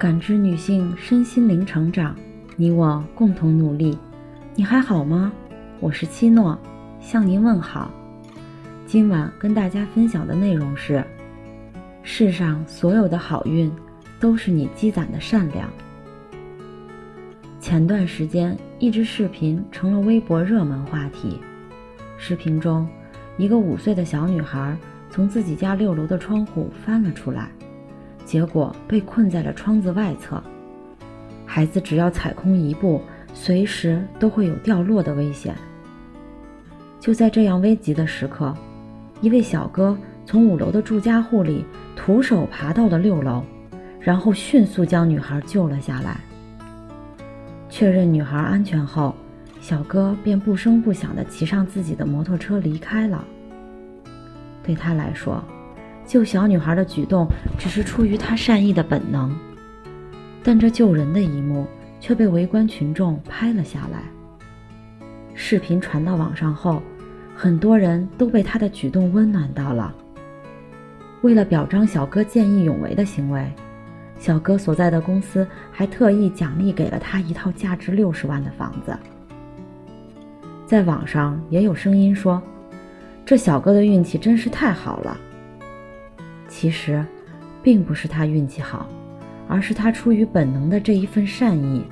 感知女性身心灵成长，你我共同努力。你还好吗？我是七诺，向您问好。今晚跟大家分享的内容是：世上所有的好运，都是你积攒的善良。前段时间，一支视频成了微博热门话题。视频中，一个五岁的小女孩从自己家六楼的窗户翻了出来。结果被困在了窗子外侧。孩子只要踩空一步，随时都会有掉落的危险。就在这样危急的时刻，一位小哥从五楼的住家户里徒手爬到了六楼，然后迅速将女孩救了下来。确认女孩安全后，小哥便不声不响地骑上自己的摩托车离开了。对他来说，救小女孩的举动只是出于他善意的本能，但这救人的一幕却被围观群众拍了下来。视频传到网上后，很多人都被他的举动温暖到了。为了表彰小哥见义勇为的行为，小哥所在的公司还特意奖励给了他一套价值六十万的房子。在网上也有声音说：“这小哥的运气真是太好了。”其实，并不是他运气好，而是他出于本能的这一份善意，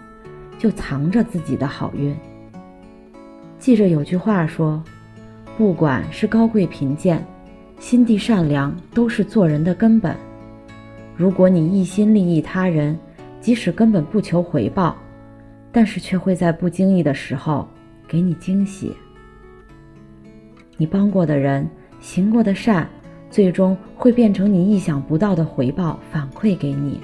就藏着自己的好运。记着有句话说：“不管是高贵贫贱，心地善良都是做人的根本。如果你一心利益他人，即使根本不求回报，但是却会在不经意的时候给你惊喜。你帮过的人，行过的善。”最终会变成你意想不到的回报反馈给你。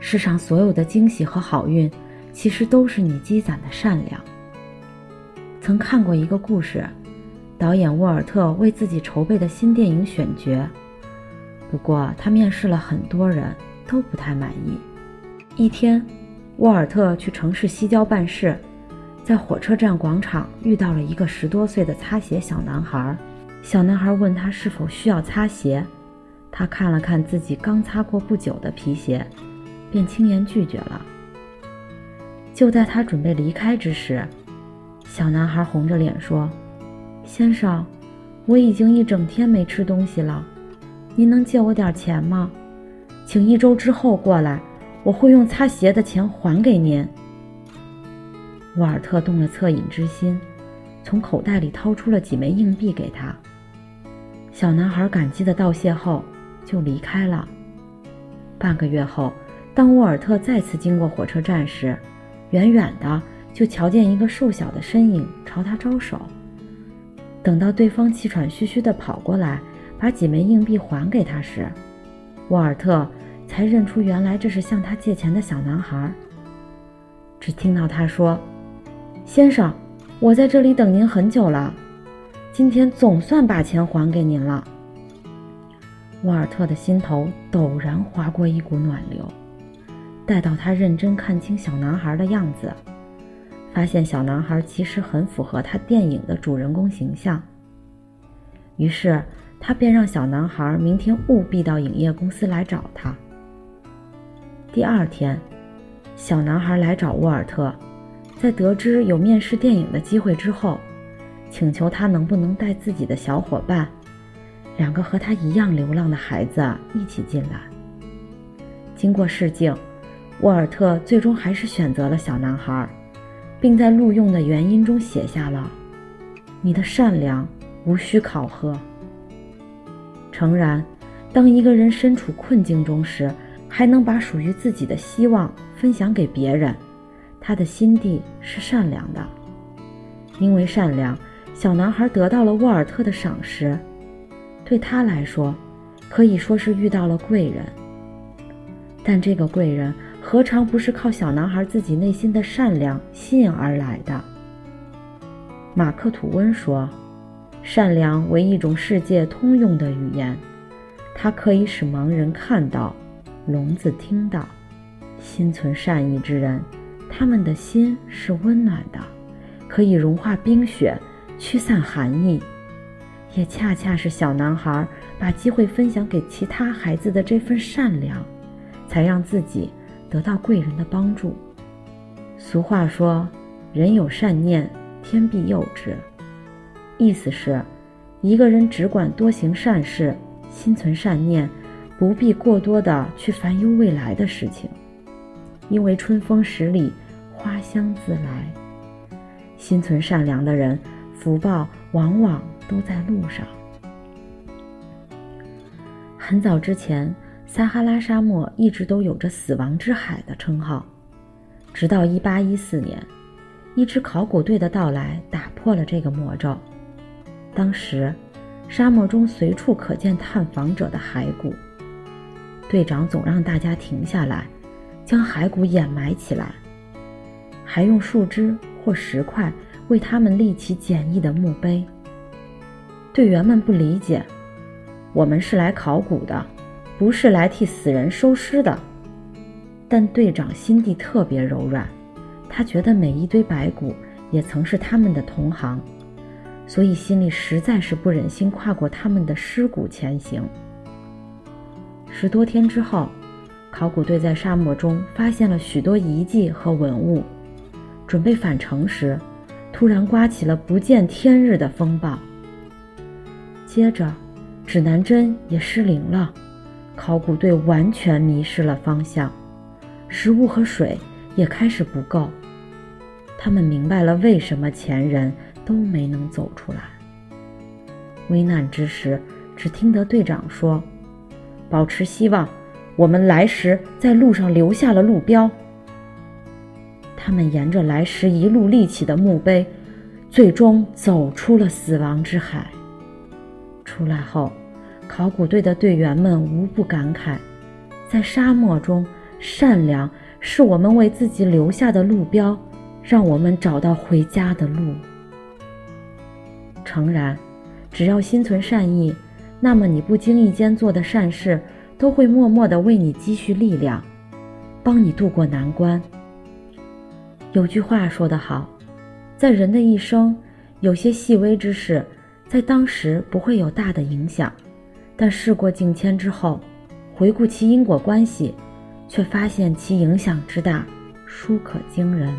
世上所有的惊喜和好运，其实都是你积攒的善良。曾看过一个故事，导演沃尔特为自己筹备的新电影选角，不过他面试了很多人，都不太满意。一天，沃尔特去城市西郊办事，在火车站广场遇到了一个十多岁的擦鞋小男孩。小男孩问他是否需要擦鞋，他看了看自己刚擦过不久的皮鞋，便轻言拒绝了。就在他准备离开之时，小男孩红着脸说：“先生，我已经一整天没吃东西了，您能借我点钱吗？请一周之后过来，我会用擦鞋的钱还给您。”沃尔特动了恻隐之心，从口袋里掏出了几枚硬币给他。小男孩感激的道谢后，就离开了。半个月后，当沃尔特再次经过火车站时，远远的就瞧见一个瘦小的身影朝他招手。等到对方气喘吁吁地跑过来，把几枚硬币还给他时，沃尔特才认出原来这是向他借钱的小男孩。只听到他说：“先生，我在这里等您很久了。”今天总算把钱还给您了。沃尔特的心头陡然划过一股暖流。待到他认真看清小男孩的样子，发现小男孩其实很符合他电影的主人公形象。于是他便让小男孩明天务必到影业公司来找他。第二天，小男孩来找沃尔特，在得知有面试电影的机会之后。请求他能不能带自己的小伙伴，两个和他一样流浪的孩子一起进来。经过试镜，沃尔特最终还是选择了小男孩，并在录用的原因中写下了：“你的善良无需考核。”诚然，当一个人身处困境中时，还能把属于自己的希望分享给别人，他的心地是善良的，因为善良。小男孩得到了沃尔特的赏识，对他来说，可以说是遇到了贵人。但这个贵人何尝不是靠小男孩自己内心的善良吸引而来的？马克·吐温说：“善良为一种世界通用的语言，它可以使盲人看到，聋子听到。心存善意之人，他们的心是温暖的，可以融化冰雪。”驱散寒意，也恰恰是小男孩把机会分享给其他孩子的这份善良，才让自己得到贵人的帮助。俗话说：“人有善念，天必佑之。”意思是，一个人只管多行善事，心存善念，不必过多的去烦忧未来的事情，因为春风十里，花香自来。心存善良的人，福报往往都在路上。很早之前，撒哈拉沙漠一直都有着“死亡之海”的称号。直到1814年，一支考古队的到来打破了这个魔咒。当时，沙漠中随处可见探访者的骸骨。队长总让大家停下来，将骸骨掩埋起来，还用树枝或石块为他们立起简易的墓碑。队员们不理解：“我们是来考古的，不是来替死人收尸的。”但队长心地特别柔软，他觉得每一堆白骨也曾是他们的同行，所以心里实在是不忍心跨过他们的尸骨前行。十多天之后，考古队在沙漠中发现了许多遗迹和文物，准备返程时，突然刮起了不见天日的风暴。接着，指南针也失灵了，考古队完全迷失了方向。食物和水也开始不够，他们明白了为什么前人都没能走出来。危难之时，只听得队长说：“保持希望，我们来时在路上留下了路标。”他们沿着来时一路立起的墓碑，最终走出了死亡之海。出来后，考古队的队员们无不感慨，在沙漠中。善良是我们为自己留下的路标，让我们找到回家的路。诚然，只要心存善意，那么你不经意间做的善事，都会默默地为你积蓄力量，帮你渡过难关。有句话说得好，在人的一生，有些细微之事，在当时不会有大的影响，但事过境迁之后，回顾其因果关系。却发现其影响之大，殊可惊人。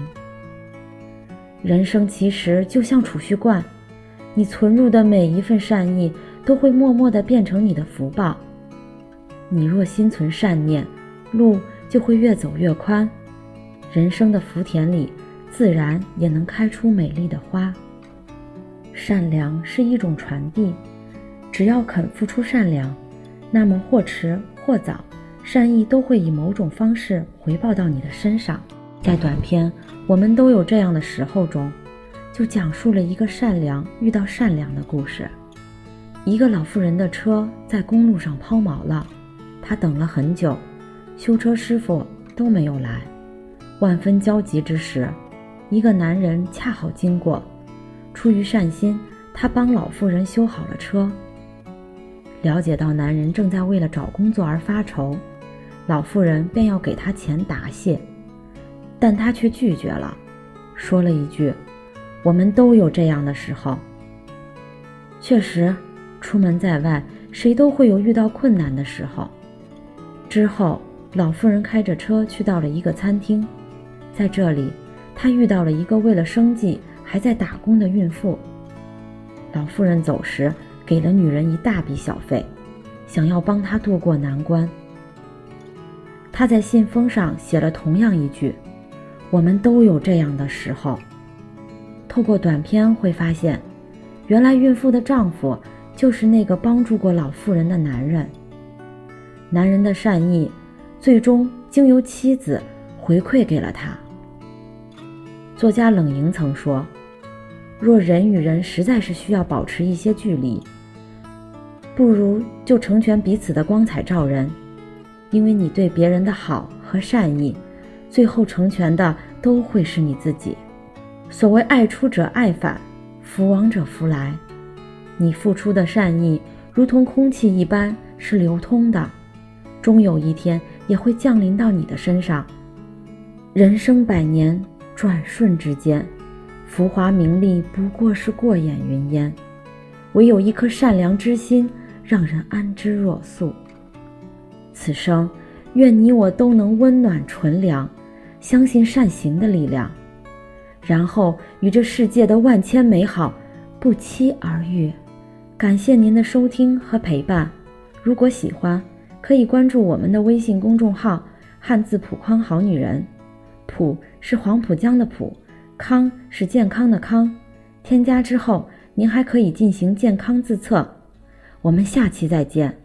人生其实就像储蓄罐，你存入的每一份善意，都会默默地变成你的福报。你若心存善念，路就会越走越宽，人生的福田里，自然也能开出美丽的花。善良是一种传递，只要肯付出善良，那么或迟或早。善意都会以某种方式回报到你的身上。在短片《我们都有这样的时候》中，就讲述了一个善良遇到善良的故事。一个老妇人的车在公路上抛锚了，她等了很久，修车师傅都没有来。万分焦急之时，一个男人恰好经过，出于善心，他帮老妇人修好了车。了解到男人正在为了找工作而发愁。老妇人便要给他钱答谢，但他却拒绝了，说了一句：“我们都有这样的时候。”确实，出门在外，谁都会有遇到困难的时候。之后，老妇人开着车去到了一个餐厅，在这里，他遇到了一个为了生计还在打工的孕妇。老妇人走时给了女人一大笔小费，想要帮她渡过难关。他在信封上写了同样一句：“我们都有这样的时候。”透过短片会发现，原来孕妇的丈夫就是那个帮助过老妇人的男人。男人的善意，最终经由妻子回馈给了他。作家冷莹曾说：“若人与人实在是需要保持一些距离，不如就成全彼此的光彩照人。”因为你对别人的好和善意，最后成全的都会是你自己。所谓爱出者爱返，福往者福来。你付出的善意如同空气一般是流通的，终有一天也会降临到你的身上。人生百年，转瞬之间，浮华名利不过是过眼云烟，唯有一颗善良之心，让人安之若素。此生，愿你我都能温暖纯良，相信善行的力量，然后与这世界的万千美好不期而遇。感谢您的收听和陪伴，如果喜欢，可以关注我们的微信公众号“汉字谱框好女人”，普是黄浦江的浦，康是健康的康。添加之后，您还可以进行健康自测。我们下期再见。